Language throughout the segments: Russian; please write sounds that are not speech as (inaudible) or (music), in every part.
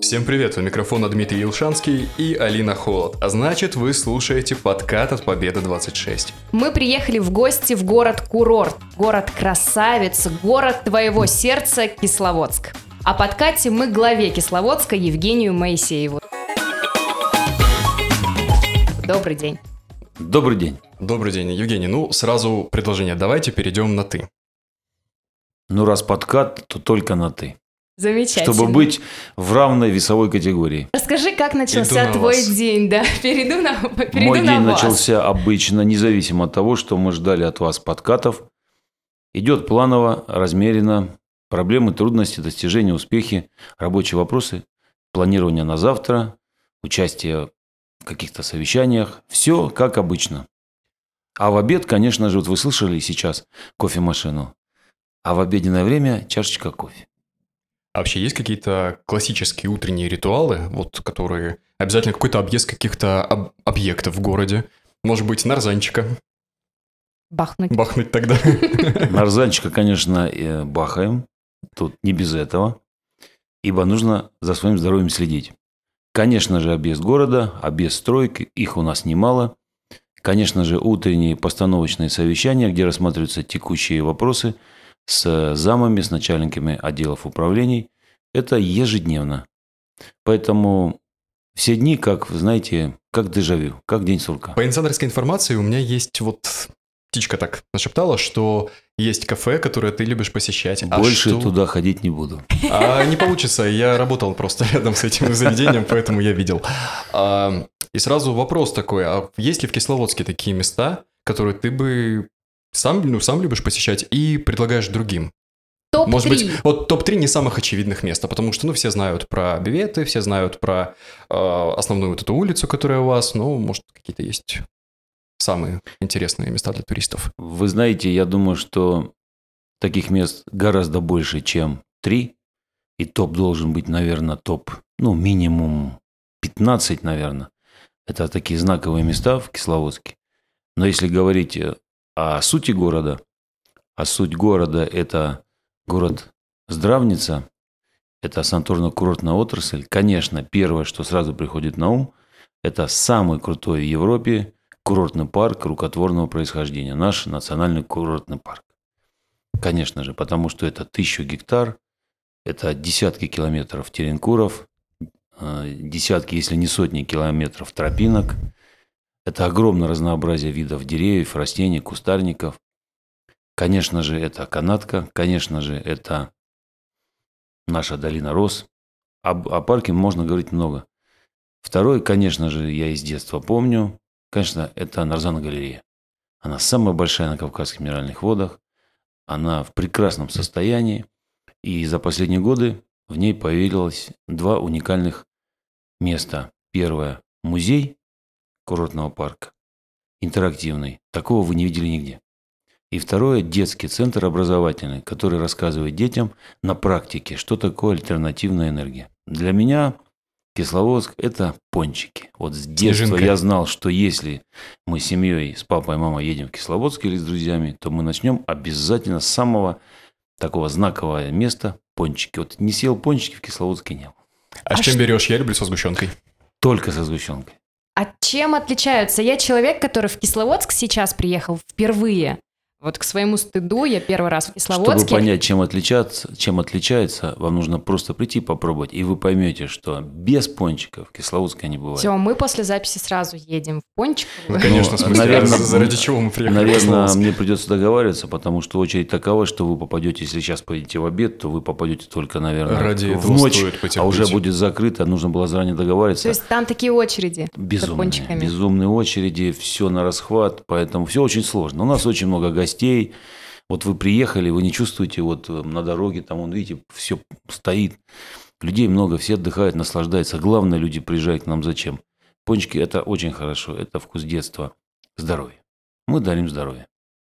Всем привет, у микрофона Дмитрий Илшанский и Алина Холод. А значит, вы слушаете подкат от Победы 26. Мы приехали в гости в город-курорт, город-красавец, город твоего сердца Кисловодск. О подкате мы главе Кисловодска Евгению Моисееву. Добрый день. Добрый день. Добрый день, Евгений. Ну, сразу предложение. Давайте перейдем на «ты». Ну, раз подкат, то только на «ты». Замечательно. Чтобы быть в равной весовой категории. Расскажи, как начался Иду на твой вас. день, да? (laughs) Перейду на, перейду Мой на день вас. начался обычно, независимо от того, что мы ждали от вас подкатов. Идет планово, размеренно. Проблемы, трудности, достижения, успехи, рабочие вопросы, планирование на завтра, участие в каких-то совещаниях. Все как обычно. А в обед, конечно же, вот вы слышали сейчас кофемашину. А в обеденное время чашечка кофе. А вообще есть какие-то классические утренние ритуалы, вот которые обязательно какой-то объезд каких-то об- объектов в городе? Может быть, нарзанчика Бахнуть. бахнуть тогда? (laughs) Нарзанчика, конечно, э, бахаем. Тут не без этого. Ибо нужно за своим здоровьем следить. Конечно же, объезд города, объезд стройки, их у нас немало. Конечно же, утренние постановочные совещания, где рассматриваются текущие вопросы с замами, с начальниками отделов управлений. Это ежедневно. Поэтому все дни, как, знаете, как дежавю, как день сурка. По инсайдерской информации у меня есть вот птичка так нашептала, что есть кафе, которое ты любишь посещать. А Больше что- туда ходить не буду. А не получится, я работал просто (laughs) рядом с этим заведением, поэтому я видел. А, и сразу вопрос такой, а есть ли в Кисловодске такие места, которые ты бы сам, ну, сам любишь посещать и предлагаешь другим? Топ-3. Может быть, вот топ-3 не самых очевидных места, потому что, ну, все знают про биветы, все знают про э, основную вот эту улицу, которая у вас, ну, может, какие-то есть самые интересные места для туристов. Вы знаете, я думаю, что таких мест гораздо больше, чем три. И топ должен быть, наверное, топ, ну, минимум 15, наверное. Это такие знаковые места в Кисловодске. Но если говорить о сути города, а суть города – это город Здравница, это санаторно-курортная отрасль, конечно, первое, что сразу приходит на ум, это самый крутой в Европе курортный парк рукотворного происхождения, наш национальный курортный парк. Конечно же, потому что это тысячу гектар, это десятки километров теренкуров, э, десятки, если не сотни километров тропинок. Это огромное разнообразие видов деревьев, растений, кустарников. Конечно же, это канатка, конечно же, это наша долина роз. Об, о парке можно говорить много. Второе, конечно же, я из детства помню, конечно, это Нарзана галерея. Она самая большая на Кавказских минеральных водах. Она в прекрасном состоянии. И за последние годы в ней появилось два уникальных места. Первое – музей курортного парка, интерактивный. Такого вы не видели нигде. И второе – детский центр образовательный, который рассказывает детям на практике, что такое альтернативная энергия. Для меня Кисловодск – это пончики. Вот с детства Снежинка. я знал, что если мы с семьей, с папой и мамой едем в Кисловодск или с друзьями, то мы начнем обязательно с самого такого знакового места – пончики. Вот не съел пончики в Кисловодске не было. А, А с чем ш- берешь? Я люблю со сгущенкой. Только со сгущенкой. А чем отличаются? Я человек, который в Кисловодск сейчас приехал впервые. Вот к своему стыду я первый раз в Чтобы Кисловодске. понять, чем отличаться, чем отличается, вам нужно просто прийти попробовать, и вы поймете, что без пончиков Кисловодска не бывает. Все, мы после записи сразу едем в Пончик. Ну, конечно, Ну, наверное, а заради чего мы приехали? Наверное, мне придется договариваться, потому что очередь такова, что вы попадете, если сейчас поедете в обед, то вы попадете только, наверное, Ради в этого ночь, а уже будет закрыто, нужно было заранее договориться. То есть там такие очереди Безумные, пончиками. безумные очереди, все на расхват, поэтому все очень сложно. У нас очень много гостей. Вот вы приехали, вы не чувствуете вот э, на дороге, там, вон, видите, все стоит. Людей много, все отдыхают, наслаждаются. Главное, люди приезжают к нам зачем? Пончики – это очень хорошо, это вкус детства, здоровье. Мы дарим здоровье.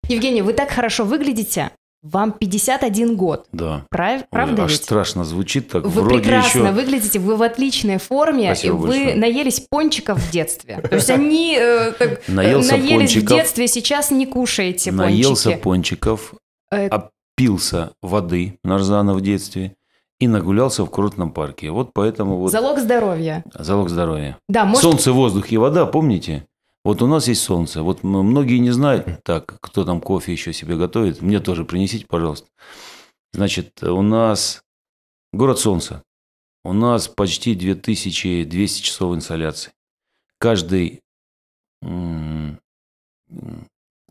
Евгений, вы так хорошо выглядите. Вам 51 год. Да. Прав- Ой, Правда аж ведь? страшно звучит так. Вы Вроде прекрасно еще... выглядите, вы в отличной форме, Спасибо и вы большое. наелись пончиков в детстве. То есть они э, так, э, Наелся наелись в пончиков. детстве, сейчас не кушаете Наелся пончики. пончиков, Э, опился воды нарзана в детстве и нагулялся в курортном парке. Вот поэтому вот Залог здоровья. залог здоровья. Да, может, Солнце, воздух и вода, помните? Вот у нас есть солнце. Вот многие не знают, так, кто там кофе еще себе готовит. Мне тоже принесите, пожалуйста. Значит, у нас город солнца. У нас почти 2200 часов инсоляции. Каждый м, м,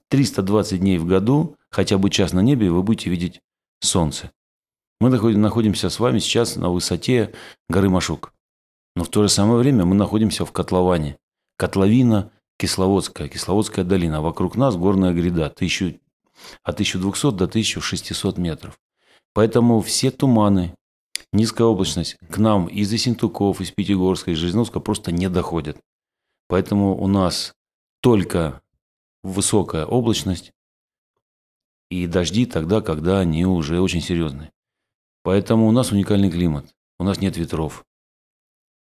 320 дней в году, хотя бы час на небе, вы будете видеть солнце. Мы находи- находимся с вами сейчас на высоте горы Машук. Но в то же самое время мы находимся в котловане. Котловина Кисловодская, Кисловодская долина. Вокруг нас горная гряда. Тысячу, от 1200 до 1600 метров. Поэтому все туманы, низкая облачность к нам из Ессентуков, из Пятигорска, из Железновска просто не доходят. Поэтому у нас только высокая облачность и дожди тогда, когда они уже очень серьезные. Поэтому у нас уникальный климат. У нас нет ветров.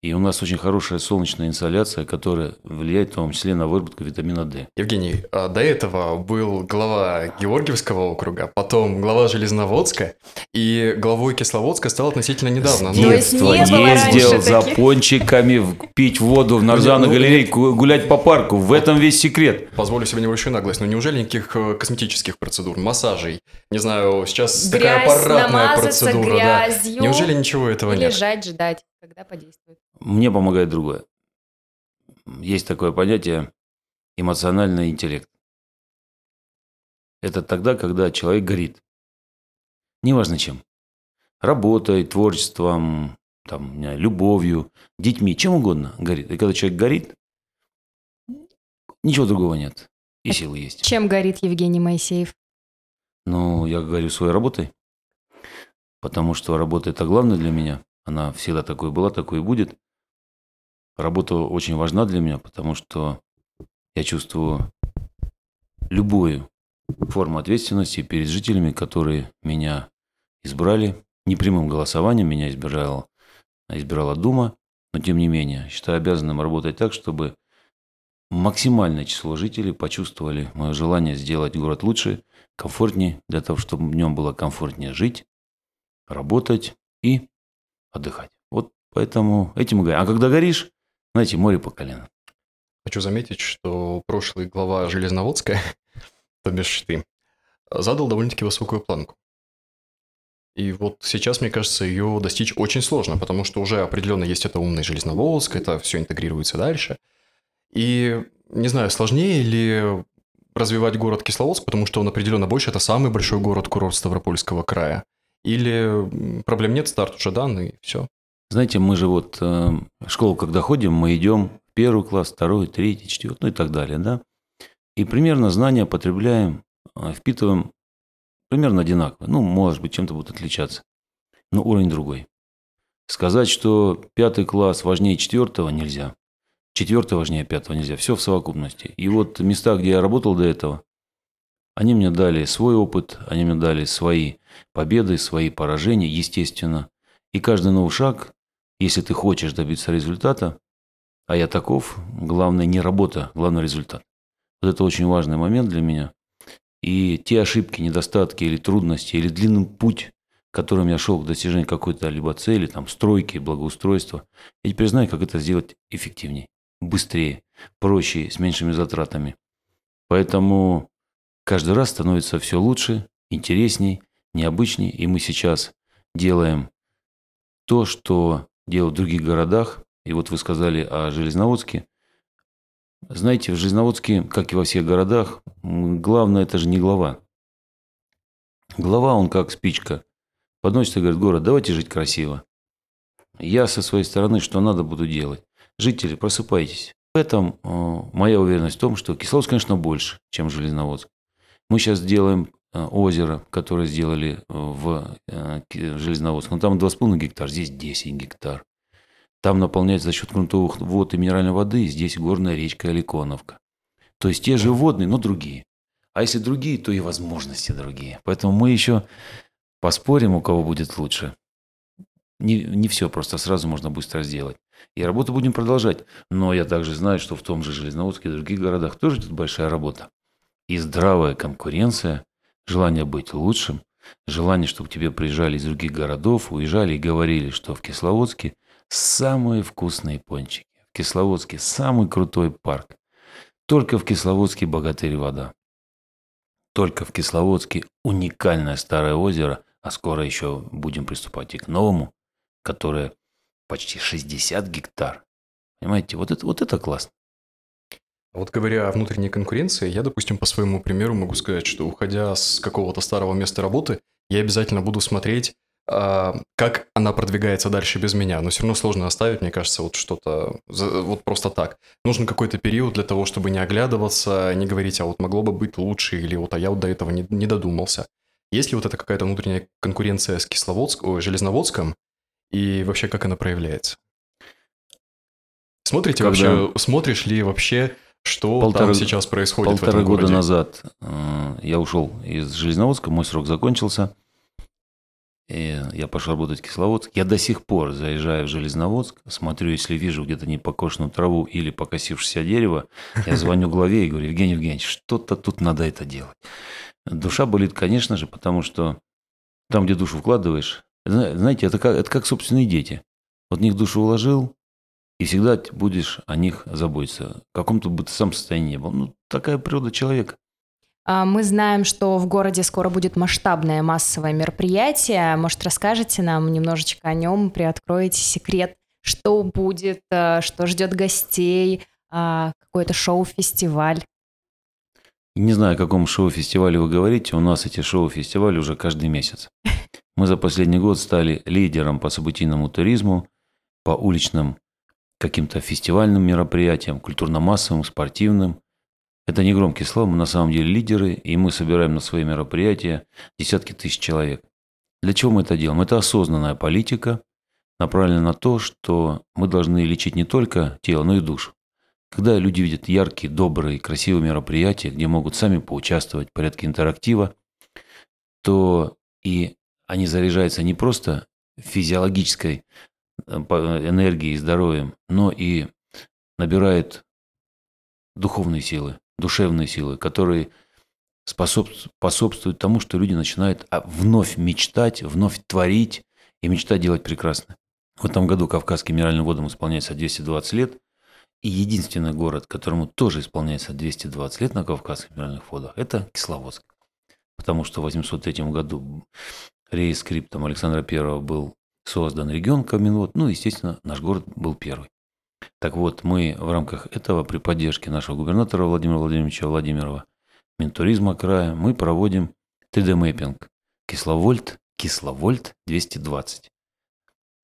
И у нас очень хорошая солнечная инсоляция, которая влияет в том числе на выработку витамина D. Евгений, а до этого был глава Георгиевского округа, потом глава Железноводска, и главой Кисловодска стал относительно недавно. С Ну, детства не было ездил за таких? пончиками, в- пить воду в Нарзану Ну, галерейку, гулять по парку. В этом весь секрет. Позволю себе небольшую наглость, но неужели никаких э, косметических процедур, массажей? Не знаю, сейчас такая грязь, аппаратная намазаться процедура, да. грязью. Неужели ничего этого и нет? лежать, ждать, когда подействует. Мне помогает другое. Есть такое понятие эмоциональный интеллект. Это тогда, когда человек горит. Неважно чем. Работой, творчеством, там, не знаю, любовью, детьми, чем угодно горит. И когда человек горит, ничего другого нет. И силы есть. Чем горит Евгений Моисеев? Ну, я говорю своей работой, потому что работа – это главное для меня. Она всегда такой была, такой и будет. Работа очень важна для меня, потому что я чувствую любую форму ответственности перед жителями, которые меня избрали. Непрямым голосованием меня избирала, избирала Дума, но тем не менее считаю обязанным работать так, чтобы максимальное число жителей почувствовали мое желание сделать город лучше, комфортнее, для того, чтобы в нем было комфортнее жить, работать и отдыхать. Вот поэтому этим и говорю. А когда горишь, знаете, море по колено. Хочу заметить, что прошлый глава Железноводска, (laughs) то бишь ты, задал довольно-таки высокую планку. И вот сейчас, мне кажется, ее достичь очень сложно, потому что уже определенно есть это умный Железноводск, это все интегрируется дальше. И не знаю, сложнее ли развивать город Кисловодск, потому что он определенно больше, это самый большой город-курорт Ставропольского края. Или проблем нет, старт уже дан, и все. Знаете, мы же вот э, в школу, когда ходим, мы идем в первый класс, второй, третий, четвертый, ну и так далее, да? И примерно знания потребляем, э, впитываем примерно одинаково. Ну, может быть, чем-то будут отличаться. Но уровень другой. Сказать, что пятый класс важнее четвертого нельзя. Четвертый важнее пятого нельзя. Все в совокупности. И вот места, где я работал до этого, они мне дали свой опыт, они мне дали свои победы, свои поражения, естественно. И каждый новый шаг, если ты хочешь добиться результата, а я таков, главное не работа, главное результат. Вот это очень важный момент для меня. И те ошибки, недостатки или трудности, или длинный путь, которым я шел к достижению какой-то либо цели, там, стройки, благоустройства, я теперь знаю, как это сделать эффективнее, быстрее, проще, с меньшими затратами. Поэтому каждый раз становится все лучше, интересней, необычней. И мы сейчас делаем то, что делают в других городах. И вот вы сказали о Железноводске. Знаете, в Железноводске, как и во всех городах, главное это же не глава. Глава, он как спичка. Подносит и говорит, город, давайте жить красиво. Я со своей стороны что надо буду делать. Жители, просыпайтесь. В этом э, моя уверенность в том, что Кисловодск, конечно, больше, чем Железноводск. Мы сейчас делаем э, озеро, которое сделали э, в Железноводске. Ну, там 2,5 гектар, здесь 10 гектар. Там наполняется за счет грунтовых вод и минеральной воды, здесь горная речка Аликоновка. То есть те же водные, но другие. А если другие, то и возможности другие. Поэтому мы еще поспорим, у кого будет лучше. Не, не все просто сразу можно быстро сделать. И работу будем продолжать. Но я также знаю, что в том же Железноводске и других городах тоже идет большая работа. И здравая конкуренция, желание быть лучшим, желание, чтобы к тебе приезжали из других городов, уезжали и говорили, что в Кисловодске самые вкусные пончики. В Кисловодске самый крутой парк. Только в Кисловодске богатырь вода. Только в Кисловодске уникальное старое озеро, а скоро еще будем приступать и к новому, которое почти 60 гектар. Понимаете, вот это, вот это классно. А вот говоря о внутренней конкуренции, я, допустим, по своему примеру могу сказать, что уходя с какого-то старого места работы, я обязательно буду смотреть, а, как она продвигается дальше без меня. Но все равно сложно оставить, мне кажется, вот что-то вот просто так. Нужен какой-то период для того, чтобы не оглядываться, не говорить, а вот могло бы быть лучше, или вот, а я вот до этого не, не додумался. Есть ли вот эта какая-то внутренняя конкуренция с Кисловодском, ой, Железноводском, и вообще как она проявляется? Смотрите Когда... вообще, смотришь ли вообще что полтора, там сейчас происходит полтора в этом года городе? назад э, я ушел из Железноводска, мой срок закончился. И я пошел работать в Кисловодск. Я до сих пор заезжаю в Железноводск, смотрю, если вижу где-то непокошенную траву или покосившееся дерево, я (laughs) звоню главе и говорю, Евгений Евгеньевич, что-то тут надо это делать. Душа болит, конечно же, потому что там, где душу вкладываешь, знаете, это как, это как собственные дети. Вот в них душу вложил, и всегда будешь о них заботиться. В каком-то бы ты сам состоянии не был. Ну, такая природа человека. А, мы знаем, что в городе скоро будет масштабное массовое мероприятие. Может, расскажете нам немножечко о нем, приоткроете секрет, что будет, э, что ждет гостей, а, какое-то шоу-фестиваль? Не знаю, о каком шоу-фестивале вы говорите. У нас эти шоу-фестивали уже каждый месяц. (laughs) Мы за последний год стали лидером по событийному туризму, по уличным каким-то фестивальным мероприятиям, культурно-массовым, спортивным. Это не громкие слова, мы на самом деле лидеры, и мы собираем на свои мероприятия десятки тысяч человек. Для чего мы это делаем? Это осознанная политика, направленная на то, что мы должны лечить не только тело, но и душу. Когда люди видят яркие, добрые, красивые мероприятия, где могут сами поучаствовать в порядке интерактива, то и они заряжаются не просто физиологической Э, энергией и здоровьем, но и набирает духовные силы, душевные силы, которые способствуют тому, что люди начинают а, вновь мечтать, вновь творить и мечтать делать прекрасно. В этом году Кавказским минеральным водам исполняется 220 лет, и единственный город, которому тоже исполняется 220 лет на Кавказских минеральных водах, это Кисловодск. Потому что в 803 году рейс-скриптом Александра I был создан регион Каменвод, ну, естественно, наш город был первый. Так вот, мы в рамках этого при поддержке нашего губернатора Владимира Владимировича Владимирова, Минтуризма края, мы проводим 3D-мэппинг. Кисловольт, кисловольт 220.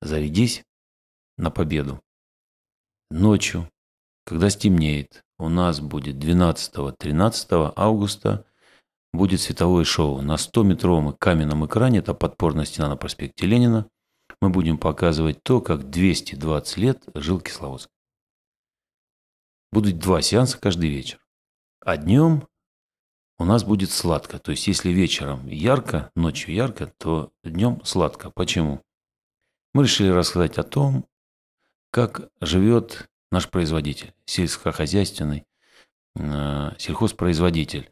Зарядись на победу. Ночью, когда стемнеет, у нас будет 12-13 августа будет световое шоу на 100-метровом каменном экране, это подпорная стена на проспекте Ленина, мы будем показывать то, как 220 лет жил Кисловодск. Будут два сеанса каждый вечер. А днем у нас будет сладко. То есть, если вечером ярко, ночью ярко, то днем сладко. Почему? Мы решили рассказать о том, как живет наш производитель, сельскохозяйственный э, сельхозпроизводитель.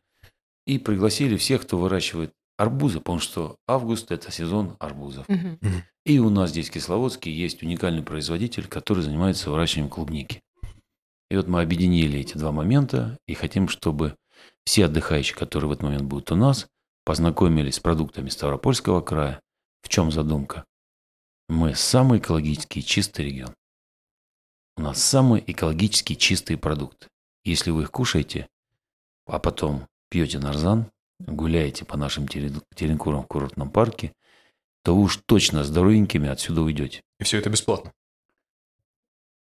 И пригласили всех, кто выращивает арбузы, потому что август – это сезон арбузов. Угу. И у нас здесь в Кисловодске есть уникальный производитель, который занимается выращиванием клубники. И вот мы объединили эти два момента и хотим, чтобы все отдыхающие, которые в этот момент будут у нас, познакомились с продуктами Ставропольского края. В чем задумка? Мы самый экологически чистый регион. У нас самый экологически чистые продукты. Если вы их кушаете, а потом пьете нарзан, гуляете по нашим теренкурам в курортном парке, то вы уж точно здоровенькими отсюда уйдете. И все это бесплатно?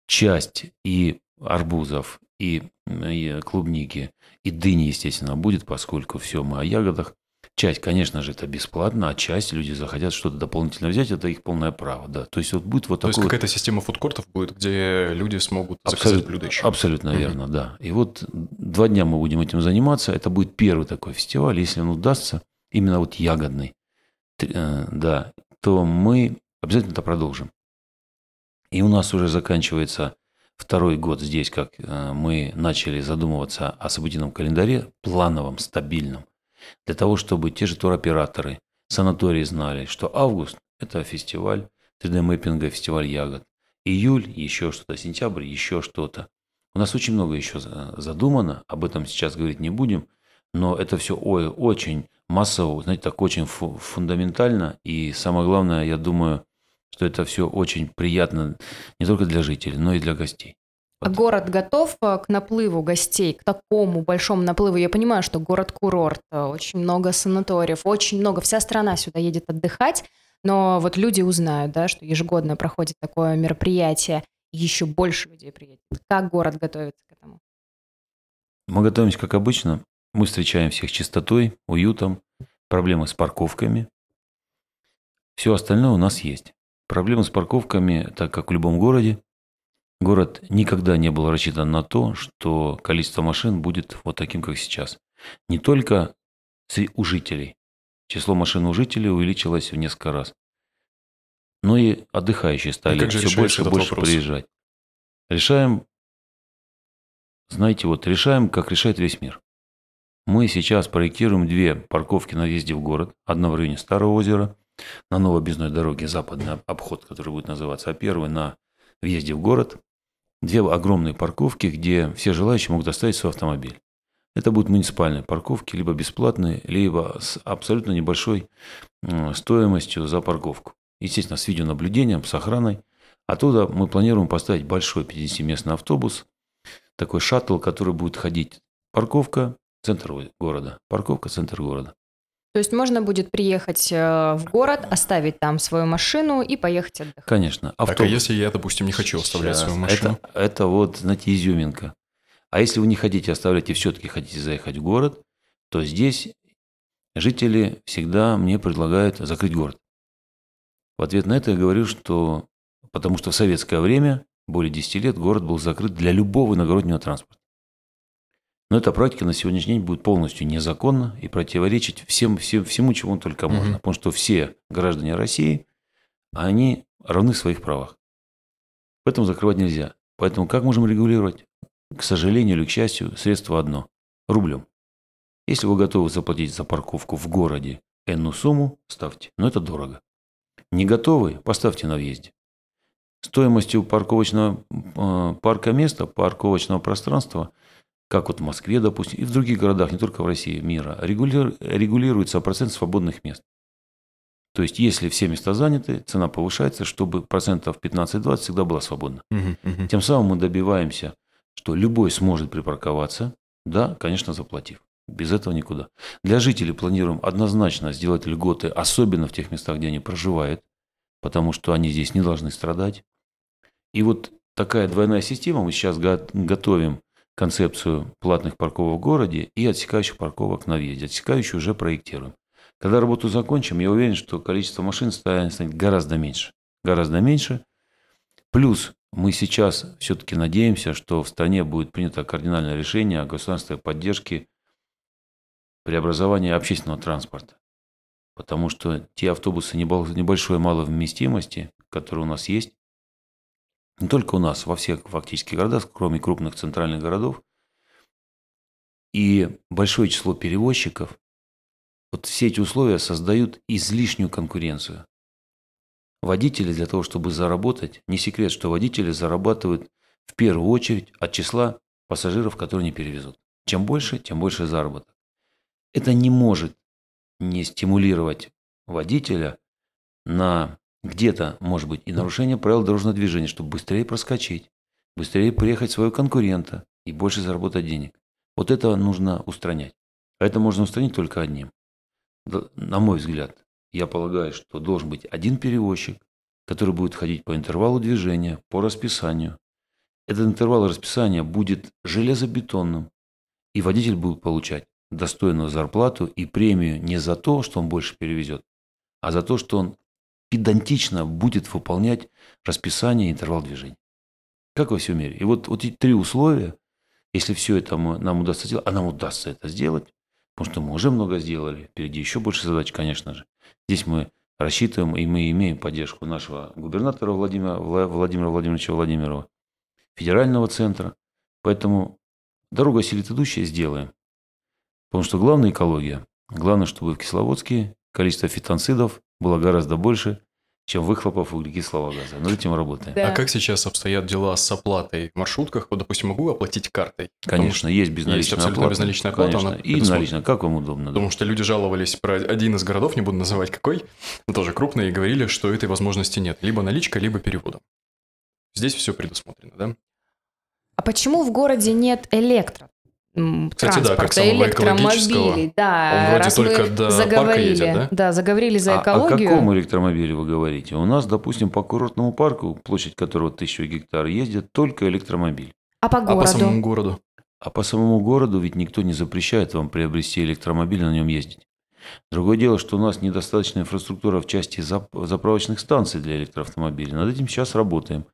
Часть и арбузов, и, и клубники, и дыни, естественно, будет, поскольку все мы о ягодах. Часть, конечно же, это бесплатно, а часть люди захотят что-то дополнительно взять, это их полное право, да. То есть вот будет вот То такой... есть какая-то система фудкортов будет, где люди смогут заказать абсолютно, блюда еще? Абсолютно mm-hmm. верно, да. И вот два дня мы будем этим заниматься. Это будет первый такой фестиваль, если он удастся, именно вот ягодный. Э, да, то мы обязательно это продолжим. И у нас уже заканчивается второй год здесь, как э, мы начали задумываться о событийном календаре, плановом, стабильном, для того, чтобы те же туроператоры, санатории знали, что август – это фестиваль 3D-мэппинга, фестиваль ягод. Июль – еще что-то, сентябрь – еще что-то. У нас очень много еще задумано, об этом сейчас говорить не будем, но это все очень массово, знаете, так очень фундаментально. И самое главное, я думаю, что это все очень приятно не только для жителей, но и для гостей. А город готов э, к наплыву гостей, к такому большому наплыву? Я понимаю, что город-курорт, э, очень много санаториев, очень много, вся страна сюда едет отдыхать, но вот люди узнают, да, что ежегодно проходит такое мероприятие, еще больше людей приедет. Как город готовится к этому? Мы готовимся, как обычно. Мы встречаем всех чистотой, уютом, проблемы с парковками. Все остальное у нас есть. Проблемы с парковками, так как в любом городе, город никогда не был рассчитан на то, что количество машин будет вот таким, как сейчас. Не только у жителей. Число машин у жителей увеличилось в несколько раз. Но и отдыхающие стали а все больше и больше вопрос? приезжать. Решаем, знаете, вот решаем, как решает весь мир. Мы сейчас проектируем две парковки на въезде в город. Одна в районе Старого озера – на новой объездной дороге западный обход, который будет называться, а первый на въезде в город. Две огромные парковки, где все желающие могут оставить свой автомобиль. Это будут муниципальные парковки, либо бесплатные, либо с абсолютно небольшой стоимостью за парковку. Естественно, с видеонаблюдением, с охраной. Оттуда мы планируем поставить большой 50-местный автобус, такой шаттл, который будет ходить парковка, центр города, парковка, центр города. То есть можно будет приехать э, в город, оставить там свою машину и поехать отдыхать. Конечно. Автобус. Так, а если я, допустим, не хочу оставлять Сейчас. свою машину? Это, это вот, знаете, изюминка. А если вы не хотите оставлять и все-таки хотите заехать в город, то здесь жители всегда мне предлагают закрыть город. В ответ на это я говорю, что потому что в советское время, более 10 лет, город был закрыт для любого иногороднего транспорта. Но эта практика на сегодняшний день будет полностью незаконна и противоречить всем, всем, всему, чему только можно. Угу. Потому что все граждане России, они равны в своих правах. Поэтому закрывать нельзя. Поэтому как можем регулировать? К сожалению или к счастью, средство одно – рублем. Если вы готовы заплатить за парковку в городе энную сумму, ставьте. Но это дорого. Не готовы – поставьте на въезде. Стоимостью парковочного э, парка места, парковочного пространства – как вот в Москве, допустим, и в других городах, не только в России, мира, регулируется процент свободных мест. То есть, если все места заняты, цена повышается, чтобы процентов 15-20 всегда была свободна. Угу, угу. Тем самым мы добиваемся, что любой сможет припарковаться, да, конечно, заплатив. Без этого никуда. Для жителей планируем однозначно сделать льготы, особенно в тех местах, где они проживают, потому что они здесь не должны страдать. И вот такая двойная система мы сейчас готовим концепцию платных парковок в городе и отсекающих парковок на въезде. Отсекающие уже проектируем. Когда работу закончим, я уверен, что количество машин станет гораздо меньше. Гораздо меньше. Плюс мы сейчас все-таки надеемся, что в стране будет принято кардинальное решение о государственной поддержке преобразования общественного транспорта. Потому что те автобусы небольшой малой вместимости, которые у нас есть, не только у нас, во всех фактически городах, кроме крупных центральных городов. И большое число перевозчиков, вот все эти условия создают излишнюю конкуренцию. Водители для того, чтобы заработать, не секрет, что водители зарабатывают в первую очередь от числа пассажиров, которые не перевезут. Чем больше, тем больше заработок. Это не может не стимулировать водителя на где-то, может быть, и нарушение правил дорожного движения, чтобы быстрее проскочить, быстрее приехать своего конкурента и больше заработать денег. Вот это нужно устранять. А это можно устранить только одним. На мой взгляд, я полагаю, что должен быть один перевозчик, который будет ходить по интервалу движения, по расписанию. Этот интервал расписания будет железобетонным, и водитель будет получать достойную зарплату и премию не за то, что он больше перевезет, а за то, что он педантично будет выполнять расписание и интервал движения. Как во всем мире. И вот, вот эти три условия, если все это мы, нам удастся сделать, а нам удастся это сделать, потому что мы уже много сделали, впереди еще больше задач, конечно же. Здесь мы рассчитываем, и мы имеем поддержку нашего губернатора Владимира, Владимира Владимировича Владимирова, федерального центра. Поэтому дорога силит идущая сделаем. Потому что главная экология. Главное, чтобы в Кисловодске количество фитонцидов было гораздо больше, чем выхлопов углекислого газа. Над этим работаем. Да. А как сейчас обстоят дела с оплатой в маршрутках? Вот, допустим, могу оплатить картой? Конечно, есть безналичная абсолютно оплата. безналичная оплата, Конечно, она и наличная, как вам удобно. да. Потому что люди жаловались про один из городов, не буду называть какой, но тоже крупный, и говорили, что этой возможности нет. Либо наличка, либо переводом. Здесь все предусмотрено, да? А почему в городе нет электро? Кстати, да, как самого экологического. электромобилей, да. Он вроде раз мы только до парка заговорили, едет, да? заговорили за А- экологию. О каком электромобиле вы говорите? У нас, допустим, по курортному парку, площадь которого тысячу гектар, ездит только электромобиль. А по А городу? по самому городу? А по самому городу ведь никто не запрещает вам приобрести электромобиль и на нем ездить. Другое дело, что у нас недостаточная инфраструктура в части зап- заправочных станций для электроавтомобилей. Над этим сейчас работаем.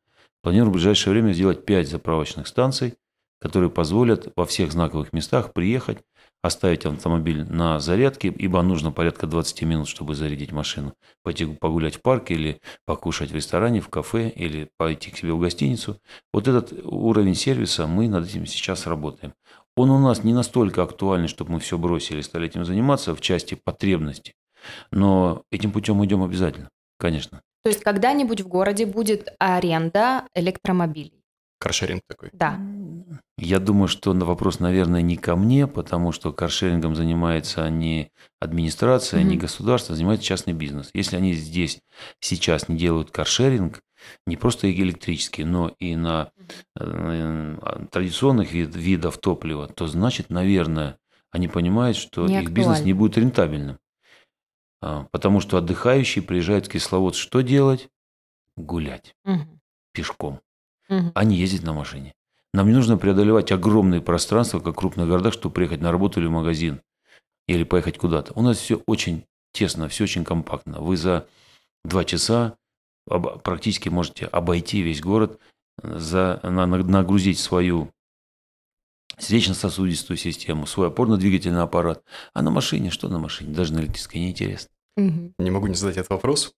Планируем в ближайшее время сделать 5 заправочных станций, которые позволят во всех знаковых местах приехать, оставить автомобиль на зарядке, ибо нужно порядка 20 минут, чтобы зарядить машину, пойти погулять в парке или покушать в ресторане, в кафе или пойти к себе в гостиницу. Вот этот уровень сервиса мы над этим сейчас работаем. Он у нас не настолько актуальный, чтобы мы все бросили и стали этим заниматься в части потребностей. Но этим путем идем обязательно, конечно. То есть когда-нибудь в городе будет аренда электромобилей? Каршеринг такой. Да. Я думаю, что на вопрос, наверное, не ко мне, потому что каршерингом занимается не администрация, не Мгм. государство, а занимается частный бизнес. Если они здесь сейчас не делают каршеринг, не просто электрический, но и на э, традиционных вид- видов топлива, то значит, наверное, они понимают, что Не их бизнес актуально. не будет рентабельным. А, Потому что отдыхающие приезжают в Кисловодск что делать? Гулять Мгм. пешком Мгм. а не ездить на машине. Нам не нужно преодолевать огромные пространства, как в крупных городах, чтобы приехать на работу или в магазин, или поехать куда-то. У нас все очень тесно, все очень компактно. Вы за два часа практически можете обойти весь город, за, на- на- нагрузить свою сердечно-сосудистую систему, свой опорно-двигательный аппарат. А на машине, что на машине? Даже на электрической неинтересно. Мгм. Не могу не задать этот вопрос.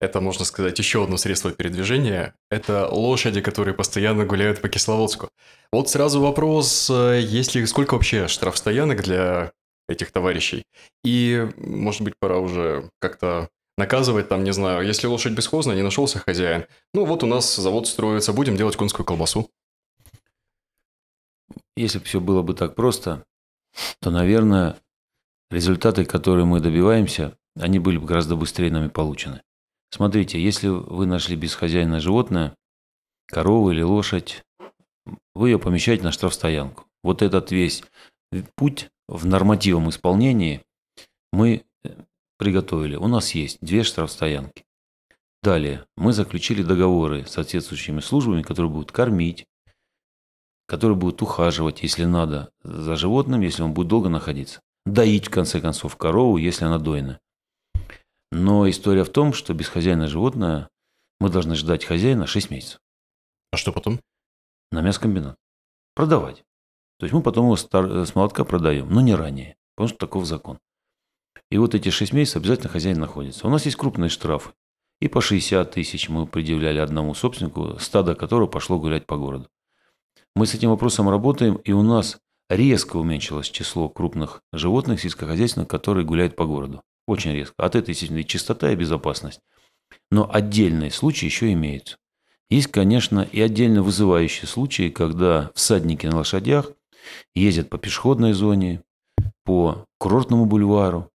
Это, можно сказать, еще одно средство передвижения. Это лошади, которые постоянно гуляют по Кисловодску. Вот сразу вопрос, э, есть ли сколько вообще штрафстоянок для этих товарищей? И, может быть, пора уже как-то наказывать там, не знаю, если лошадь бесхозная, не нашелся хозяин. Ну вот у нас завод строится, будем делать конскую колбасу. Если бы все было бы так просто, то, наверное, результаты, которые мы добиваемся, они были бы гораздо быстрее нами получены. Смотрите, если вы нашли бесхозяйное животное, корову или лошадь, вы ее помещаете на штрафстоянку. Вот этот весь путь в нормативном исполнении мы э, приготовили. У нас есть две штрафстоянки. Далее мы заключили договоры с соответствующими службами, которые будут кормить, которые будут ухаживать, если надо, за животным, если он будет долго находиться. Доить, в конце концов, корову, если она дойная. Но история в том, что бесхозяйное животное мы должны ждать хозяина 6 месяцев А что потом? на мясокомбинат. Продавать. То есть мы потом его стар- с молотка продаем, но не ранее, потому что таков закон. И вот эти 6 месяцев обязательно хозяин находится. У нас есть крупные штрафы. И по 60 тысяч мы предъявляли одному собственнику, стадо которого пошло гулять по городу. Мы с этим вопросом работаем, и у нас резко уменьшилось число крупных животных сельскохозяйственных, которые гуляют по городу. Очень резко. От этого, естественно, и чистота, и безопасность. Но отдельные случаи еще имеются. Есть, конечно, и отдельно вызывающие случаи, когда всадники на лошадях ездят по пешеходной зоне, по курортному бульвару.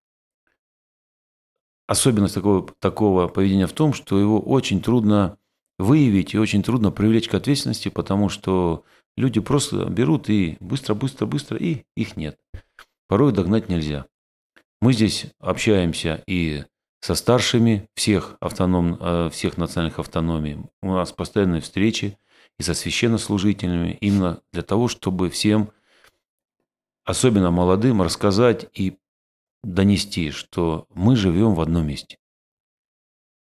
Особенность такого, такого поведения в том, что его очень трудно выявить и очень трудно привлечь к ответственности, потому что люди просто берут и быстро-быстро-быстро, и их нет. Порой догнать нельзя. Мы здесь общаемся и со старшими всех, автоном, э, всех национальных автономий. У нас постоянные встречи и со священнослужителями, именно для того, чтобы всем, особенно молодым, рассказать и донести, что мы живем в одном месте.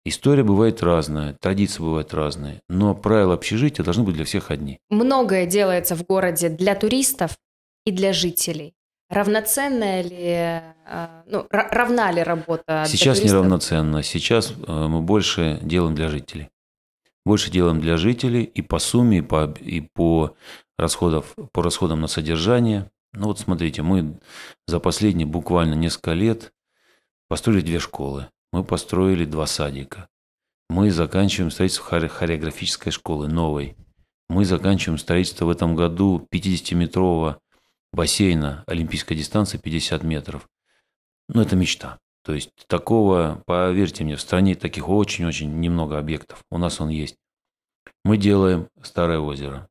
История бывает разная, традиции бывают разные, но правила общежития должны быть для всех одни. Многое делается в городе для туристов и для жителей. Равноценная ли, э, ну, ра- равна ли работа Сейчас туристов? неравноценно. Сейчас э, мы больше делаем для жителей. Больше делаем для жителей и по сумме, и по, и по, расходов, по расходам на содержание. Ну вот смотрите, мы за последние буквально несколько лет построили две школы, мы построили два садика, мы заканчиваем строительство хореографической школы новой, мы заканчиваем строительство в этом году 50-метрового бассейна олимпийской дистанции 50 метров. Ну, это мечта. То есть такого, поверьте мне, в стране таких очень-очень немного объектов. У нас он есть. Мы делаем старое озеро.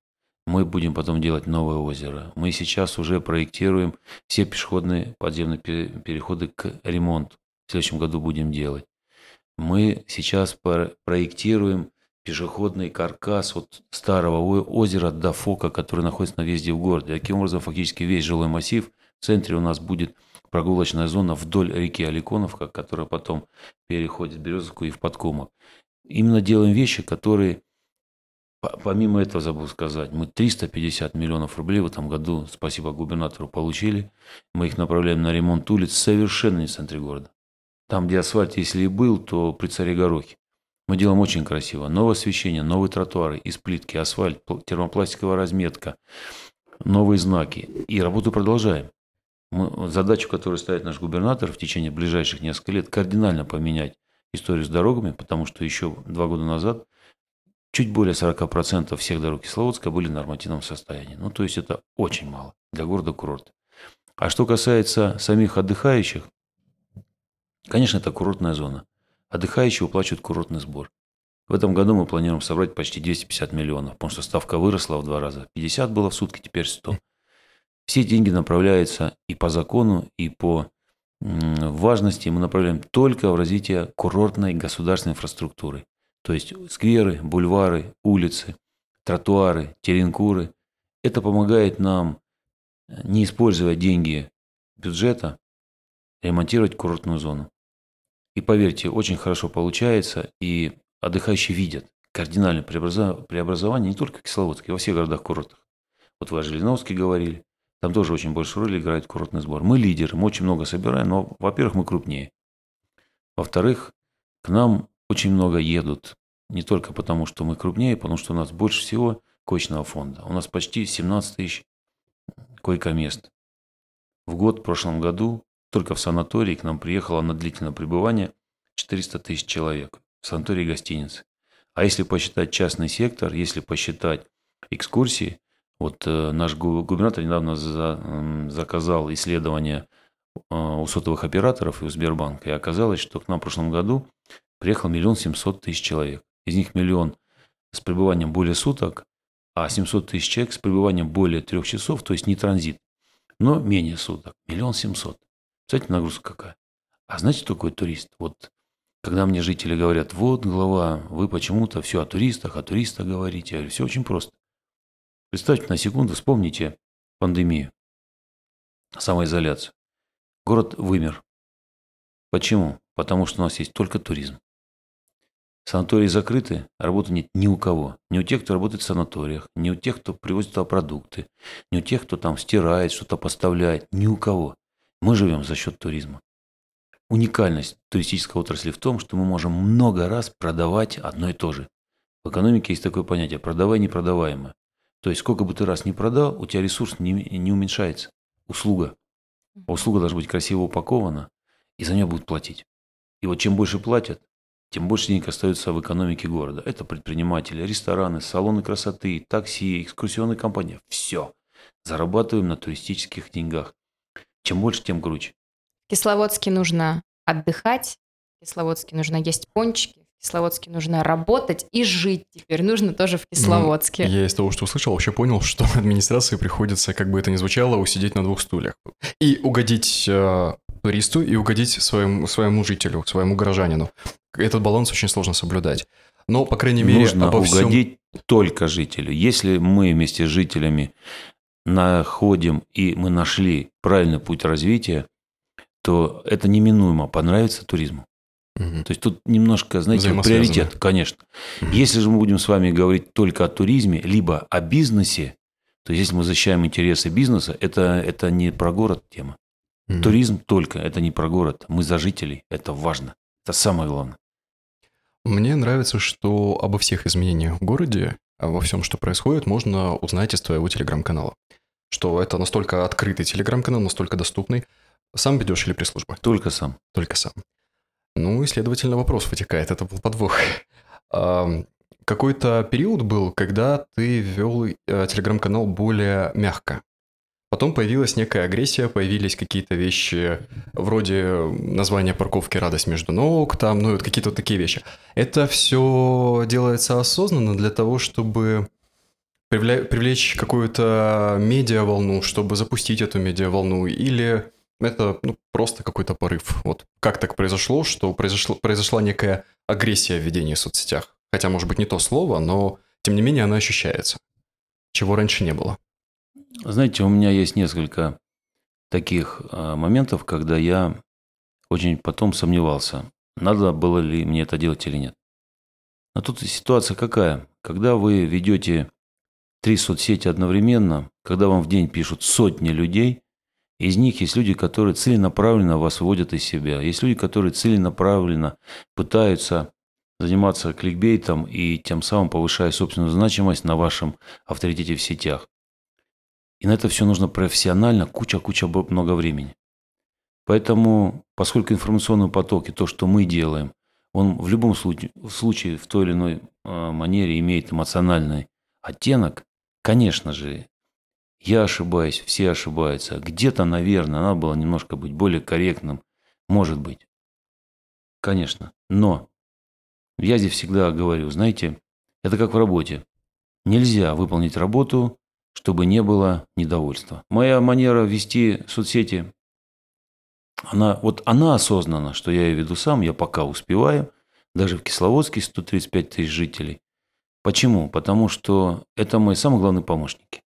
Мы будем потом делать новое озеро. Мы сейчас уже проектируем все пешеходные подземные переходы к ремонту. В следующем году будем делать. Мы сейчас проектируем пешеходный каркас от старого озера до фока, который находится на въезде в город. И таким образом, фактически весь жилой массив в центре у нас будет прогулочная зона вдоль реки Аликоновка, которая потом переходит в Березовку и в Подкумок. Именно делаем вещи, которые, помимо этого забыл сказать, мы 350 миллионов рублей в этом году, спасибо губернатору, получили. Мы их направляем на ремонт улиц совершенно не в центре города. Там, где асфальт, если и был, то при царе Горохе. Мы делаем очень красиво. Новое освещение, новые тротуары из плитки, асфальт, термопластиковая разметка, новые знаки. И работу продолжаем. Мы, задачу, которую ставит наш губернатор в течение ближайших нескольких лет, кардинально поменять историю с дорогами, потому что еще два года назад чуть более 40% всех дорог Кисловодска были в нормативном состоянии. Ну, то есть это очень мало для города-курорта. А что касается самих отдыхающих, конечно, это курортная зона. Отдыхающие уплачивают курортный сбор. В этом году мы планируем собрать почти 250 миллионов, потому что ставка выросла в два раза. 50 было в сутки, теперь 100. Все деньги направляются и по закону, и по важности мы направляем только в развитие курортной государственной инфраструктуры. То есть скверы, бульвары, улицы, тротуары, теренкуры. Это помогает нам, э, не используя деньги бюджета, ремонтировать курортную зону. И поверьте, очень хорошо получается, и отдыхающие видят кардинальное преобразование не только в Кисловодске, во всех городах-курортах. Вот вы о Жириновске говорили, там тоже очень большую роль играет курортный сбор. Мы лидеры, мы очень много собираем, но, во-первых, мы крупнее. Во-вторых, к нам очень много едут. Не только потому, что мы крупнее, потому что у нас больше всего коечного фонда. У нас почти 17 тысяч койко-мест. В год, в прошлом году, только в санатории к нам приехало на длительное пребывание 400 тысяч человек. В санатории гостиницы. А если посчитать частный сектор, если посчитать экскурсии, вот э, наш губернатор недавно за, заказал исследование э, у сотовых операторов и у Сбербанка. И оказалось, что к нам в прошлом году приехал миллион семьсот тысяч человек. Из них миллион с пребыванием более суток, а 700 тысяч человек с пребыванием более трех часов, то есть не транзит, но менее суток. Миллион семьсот. Представляете, нагрузка какая? А знаете, что такое турист? Вот когда мне жители говорят, вот, глава, вы почему-то все о туристах, о туристах говорите. Я говорю, все очень просто. Представьте на секунду, вспомните пандемию, самоизоляцию. Город вымер. Почему? Потому что у нас есть только туризм. Санатории закрыты, работы нет ни у кого. Ни у тех, кто работает в санаториях, ни у тех, кто привозит туда продукты, ни у тех, кто там стирает, что-то поставляет, ни у кого. Мы живем за счет туризма. Уникальность туристической отрасли в том, что мы можем много раз продавать одно и то же. В экономике есть такое понятие – продавай непродаваемое. То есть, сколько бы ты раз не продал, у тебя ресурс не, не уменьшается. Услуга. А услуга должна быть красиво упакована, и за нее будут платить. И вот чем больше платят, тем больше денег остается в экономике города. Это предприниматели, рестораны, салоны красоты, такси, экскурсионные компании. Все. Зарабатываем на туристических деньгах. Чем больше, тем круче. В Кисловодске нужно отдыхать, в Кисловодске нужно есть пончики, в Кисловодске нужно работать и жить теперь нужно тоже в Кисловодске. Ну, я из того, что услышал, вообще понял, что администрации приходится, как бы это ни звучало, усидеть на двух стульях. И угодить э, туристу, и угодить своему, своему жителю, своему горожанину. Этот баланс очень сложно соблюдать. Но, по крайней мере, Нужно обо угодить всем... только жителю. Если мы вместе с жителями находим и мы нашли правильный путь развития, то это неминуемо понравится туризму. Угу. То есть тут немножко, знаете, приоритет, конечно. Угу. Если же мы будем с вами говорить только о туризме, либо о бизнесе, то если мы защищаем интересы бизнеса, это, это не про город тема. Угу. Туризм только, это не про город. Мы за жителей, это важно. Это самое главное. Мне нравится, что обо всех изменениях в городе, во всем, что происходит, можно узнать из твоего телеграм-канала что это настолько открытый телеграм-канал, настолько доступный. Сам ведешь или пресс-служба? Только сам. Только сам. Ну и, следовательно, вопрос вытекает. Это был подвох. (laughs) Какой-то период был, когда ты вел э, телеграм-канал более мягко. Потом появилась некая агрессия, появились какие-то вещи вроде названия парковки «Радость между ног», там, ну, вот какие-то вот такие вещи. Это все делается осознанно для того, чтобы привлечь какую-то медиа-волну, чтобы запустить эту медиа-волну, или это ну, просто какой-то порыв. Вот как так произошло, что произошло, произошла некая агрессия в ведении в соцсетях? Хотя, может быть, не то слово, но тем не менее она ощущается. Чего раньше не было. Знаете, у меня есть несколько таких а, моментов, когда я очень потом сомневался, надо было ли мне это делать или нет. А тут ситуация какая? Когда вы ведете три соцсети одновременно, когда вам в день пишут сотни людей, из них есть люди, которые целенаправленно вас вводят из себя. Есть люди, которые целенаправленно пытаются заниматься кликбейтом и тем самым повышая собственную значимость на вашем авторитете в сетях. И на это все нужно профессионально, куча-куча много времени. Поэтому, поскольку информационный поток и то, что мы делаем, он в любом случае, в случае в той или иной э, манере имеет эмоциональный оттенок, конечно же, я ошибаюсь, все ошибаются. Где-то, наверное, надо было немножко быть более корректным. Может быть. Конечно. Но я здесь всегда говорю, знаете, это как в работе. Нельзя выполнить работу, чтобы не было недовольства. Моя манера вести соцсети, она, вот она осознанна, что я ее веду сам, я пока успеваю, даже в Кисловодске 135 тысяч жителей. Почему? Потому что это мои самые главные помощники.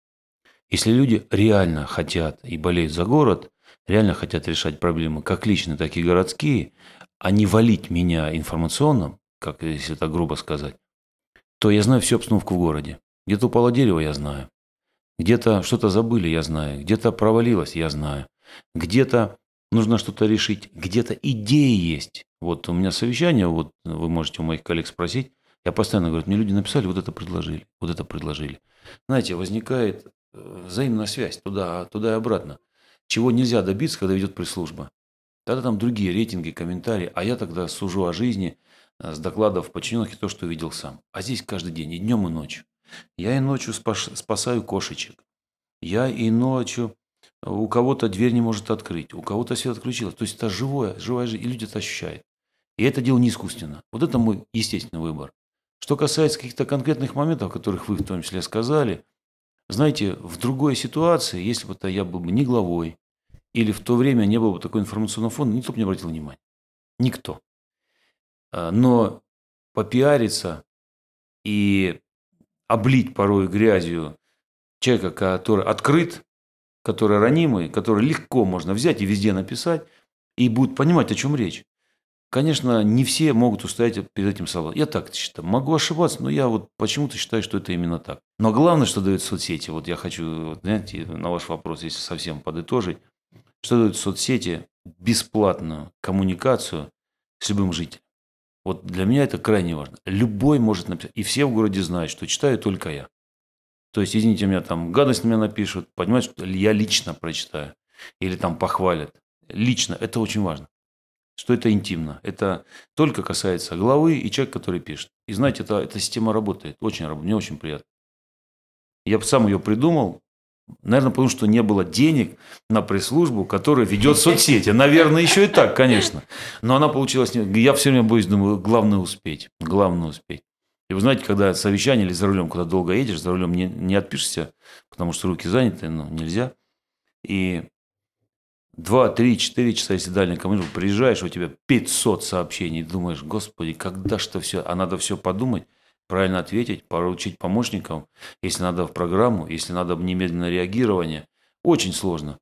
Если люди реально хотят и болеют за город, реально хотят решать проблемы, как личные, так и городские, а не валить меня информационно, как если это грубо сказать, то я знаю всю обстановку в городе. Где-то упало дерево, я знаю. Где-то что-то забыли, я знаю. Где-то провалилось, я знаю. Где-то нужно что-то решить. Где-то идеи есть. Вот у меня совещание, вот вы можете у моих коллег спросить. Я постоянно говорю, мне люди написали, вот это предложили, вот это предложили. Знаете, возникает э, взаимная связь туда, туда и обратно. Чего нельзя добиться, когда ведет пресс-служба. Тогда там другие рейтинги, комментарии, а я тогда сужу о жизни э, с докладов подчиненных и то, что видел сам. А здесь каждый день, и днем, и ночью. Я и ночью спас, спасаю кошечек. Я и ночью э, у кого-то дверь не может открыть, у кого-то свет отключилось. То есть это живое, живая жизнь, и люди это ощущают. И это дело не искусственно. Вот это мой естественный выбор. Что касается каких-то конкретных моментов, о которых вы в том числе сказали, знаете, в другой ситуации, если бы я был бы не главой, или в то время не было бы такой информационного фонда, никто бы не обратил внимания. Никто. А, но попиариться и облить порой грязью человека, который открыт, который ранимый, который легко можно взять и везде написать, и будет понимать, о чем речь. Конечно, не все могут устоять перед этим словом. Я так считаю. Могу ошибаться, но я вот почему-то считаю, что это именно так. Но главное, что дают соцсети, вот я хочу, знаете, на ваш вопрос, если совсем подытожить, что дают соцсети бесплатную коммуникацию с любым жителем. Вот для меня это крайне важно. Любой может написать. И все в городе знают, что читаю только я. То есть, извините меня, там гадость на меня напишут, понимаете, что я лично прочитаю. Или там похвалят. Лично. Это очень важно что это интимно. Это только касается главы и человека, который пишет. И знаете, это, эта система работает. Очень. Мне очень приятно. Я сам ее придумал. Наверное, потому что не было денег на пресс-службу, которая ведет соцсети. Наверное, еще и так, конечно. Но она получилась... Я все время боюсь, думаю, главное успеть. Главное успеть. И вы знаете, когда совещание или за рулем, куда долго едешь, за рулем не, не отпишешься, потому что руки заняты, ну, нельзя. И 2, 3, 4 часа, если дальний командир, приезжаешь, у тебя 500 сообщений, думаешь, господи, когда что все, а надо все подумать, правильно ответить, поручить помощникам, если надо в программу, если надо немедленное реагирование. Очень сложно.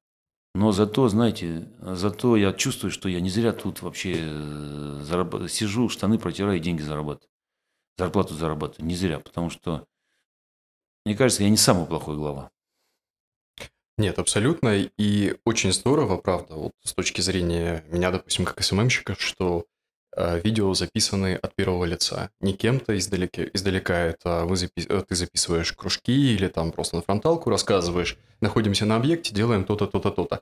Но зато, знаете, зато я чувствую, что я не зря тут вообще э, зараб... сижу, штаны протираю и деньги зарабатываю. Зарплату зарабатываю. Не зря, потому что, мне кажется, я не самый плохой глава. Нет, абсолютно. И очень здорово, правда, вот с точки зрения меня, допустим, как СММщика, что э, видео записаны от первого лица. Не кем-то издалека, издалека это вы запи- э, ты записываешь кружки или там просто на фронталку рассказываешь, находимся на объекте, делаем то-то, то-то, то-то.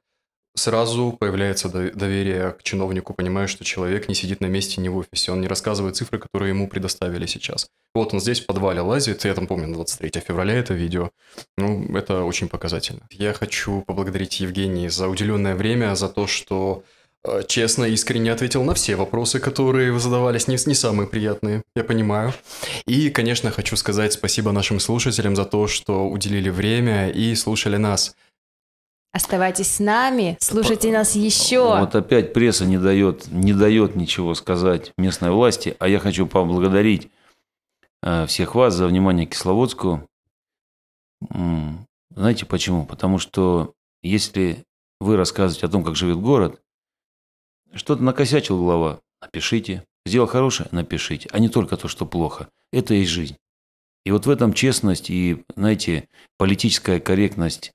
Сразу появляется до- доверие к чиновнику, понимаешь, что человек не сидит на месте, не в офисе, он не рассказывает цифры, которые ему предоставили сейчас. Вот он здесь в подвале лазит, я там помню, на 23 февраля это видео. Ну, это очень показательно. Я хочу поблагодарить Евгений за уделенное время, за то, что э, честно, искренне ответил на все вопросы, которые задавались, не, не самые приятные, я понимаю. И, конечно, хочу сказать спасибо нашим слушателям за то, что уделили время и слушали нас. Оставайтесь с нами, слушайте нас еще. Вот опять пресса не дает, не дает ничего сказать местной власти, а я хочу поблагодарить э, всех вас за внимание к Кисловодску. Знаете почему? Потому что если вы рассказываете о том, как живет город, что-то накосячил глава, напишите. Сделал хорошее, напишите. А не только то, что плохо. Это и жизнь. И вот в этом честность и, знаете, политическая корректность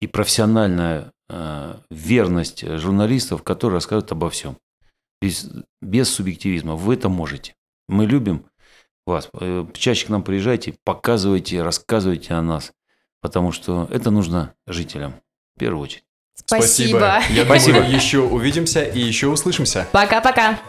и профессиональная э, верность журналистов, которые рассказывают обо всем. Без, без субъективизма. Вы это можете. Мы любим вас. Э, Чаще к нам приезжайте, показывайте, рассказывайте о нас. Потому что это нужно жителям в первую очередь. Спасибо. Я Спасибо. думаю, еще увидимся и еще услышимся. Пока-пока.